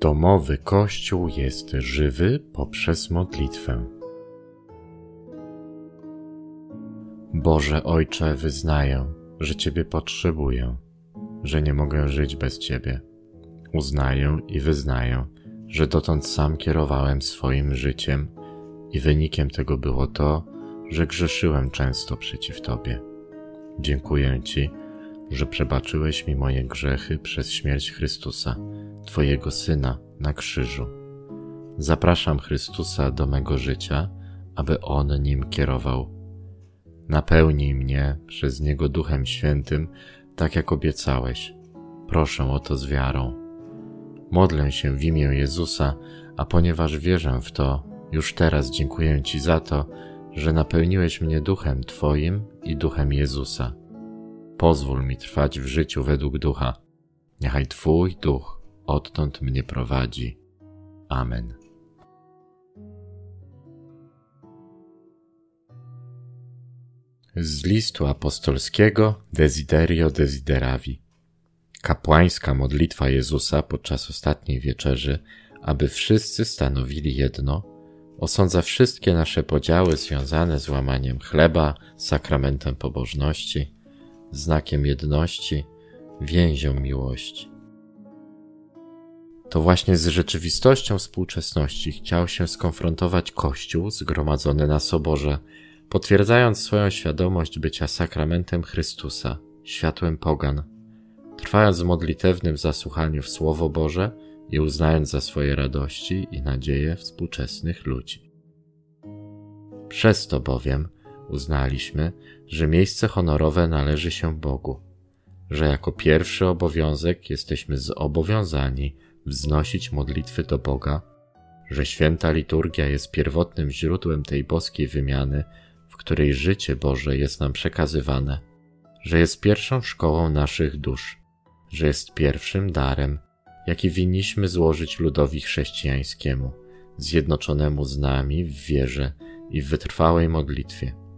Domowy Kościół jest żywy poprzez modlitwę. Boże Ojcze, wyznaję, że Ciebie potrzebuję, że nie mogę żyć bez Ciebie. Uznaję i wyznaję, że dotąd sam kierowałem swoim życiem i wynikiem tego było to, że grzeszyłem często przeciw Tobie. Dziękuję Ci, że przebaczyłeś mi moje grzechy przez śmierć Chrystusa, Twojego Syna, na krzyżu. Zapraszam Chrystusa do mego życia, aby On nim kierował. Napełnij mnie przez Niego Duchem Świętym, tak jak obiecałeś. Proszę o to z wiarą. Modlę się w imię Jezusa, a ponieważ wierzę w to, już teraz dziękuję Ci za to, że napełniłeś mnie duchem Twoim i duchem Jezusa. Pozwól mi trwać w życiu według ducha. Niechaj Twój duch odtąd mnie prowadzi. Amen. Z listu apostolskiego Desiderio Desideravi. Kapłańska modlitwa Jezusa podczas ostatniej wieczerzy, aby wszyscy stanowili jedno, osądza wszystkie nasze podziały związane z łamaniem chleba, sakramentem pobożności, znakiem jedności, więzią miłości. To właśnie z rzeczywistością współczesności chciał się skonfrontować Kościół zgromadzony na soborze, potwierdzając swoją świadomość bycia sakramentem Chrystusa, światłem pogan, trwając w modlitewnym zasłuchaniu w Słowo Boże i uznając za swoje radości i nadzieje współczesnych ludzi. Przez to bowiem uznaliśmy, że miejsce honorowe należy się Bogu, że jako pierwszy obowiązek jesteśmy zobowiązani wznosić modlitwy do Boga, że święta liturgia jest pierwotnym źródłem tej boskiej wymiany, w której życie Boże jest nam przekazywane, że jest pierwszą szkołą naszych dusz, że jest pierwszym darem, jaki winniśmy złożyć ludowi chrześcijańskiemu, zjednoczonemu z nami w wierze i w wytrwałej modlitwie.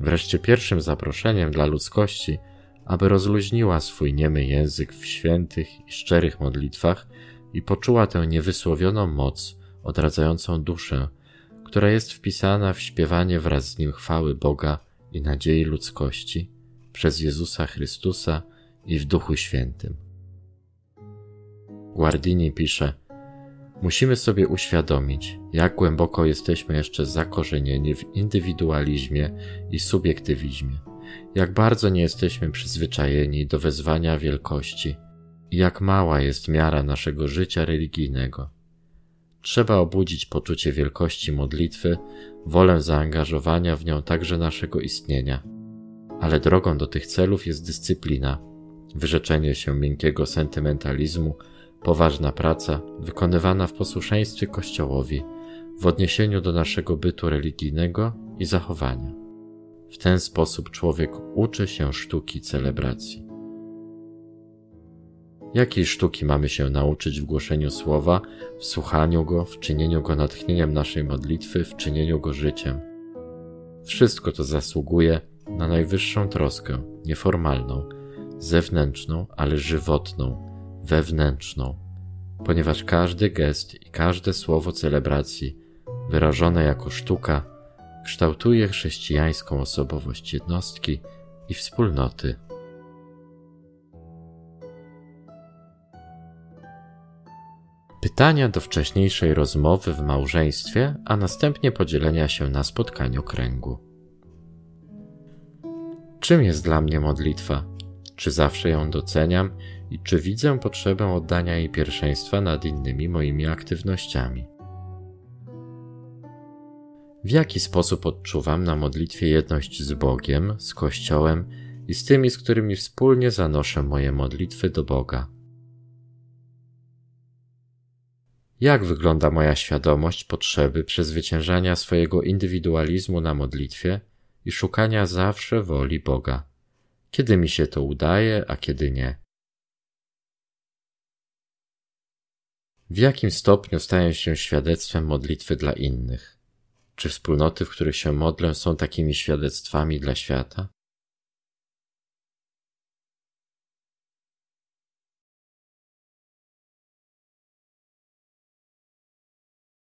Wreszcie pierwszym zaproszeniem dla ludzkości, aby rozluźniła swój niemy język w świętych i szczerych modlitwach i poczuła tę niewysłowioną moc odradzającą duszę, która jest wpisana w śpiewanie wraz z nim chwały Boga i nadziei ludzkości przez Jezusa Chrystusa i w Duchu Świętym. Guardini pisze: Musimy sobie uświadomić, jak głęboko jesteśmy jeszcze zakorzenieni w indywidualizmie i subiektywizmie, jak bardzo nie jesteśmy przyzwyczajeni do wezwania wielkości i jak mała jest miara naszego życia religijnego. Trzeba obudzić poczucie wielkości modlitwy, wolę zaangażowania w nią także naszego istnienia. Ale drogą do tych celów jest dyscyplina, wyrzeczenie się miękkiego sentymentalizmu, poważna praca, wykonywana w posłuszeństwie Kościołowi, w odniesieniu do naszego bytu religijnego i zachowania. W ten sposób człowiek uczy się sztuki celebracji. Jakiej sztuki mamy się nauczyć w głoszeniu słowa, w słuchaniu go, w czynieniu go natchnieniem naszej modlitwy, w czynieniu go życiem? Wszystko to zasługuje na najwyższą troskę, nieformalną, zewnętrzną, ale żywotną, wewnętrzną, ponieważ każdy gest i każde słowo celebracji, wyrażone jako sztuka, kształtuje chrześcijańską osobowość jednostki i wspólnoty. Pytania do wcześniejszej rozmowy w małżeństwie, a następnie podzielenia się na spotkaniu kręgu. Czym jest dla mnie modlitwa? Czy zawsze ją doceniam i czy widzę potrzebę oddania jej pierwszeństwa nad innymi moimi aktywnościami? W jaki sposób odczuwam na modlitwie jedność z Bogiem, z Kościołem i z tymi, z którymi wspólnie zanoszę moje modlitwy do Boga? Jak wygląda moja świadomość potrzeby przezwyciężania swojego indywidualizmu na modlitwie i szukania zawsze woli Boga? Kiedy mi się to udaje, a kiedy nie? W jakim stopniu staję się świadectwem modlitwy dla innych? Czy wspólnoty, w których się modlę, są takimi świadectwami dla świata?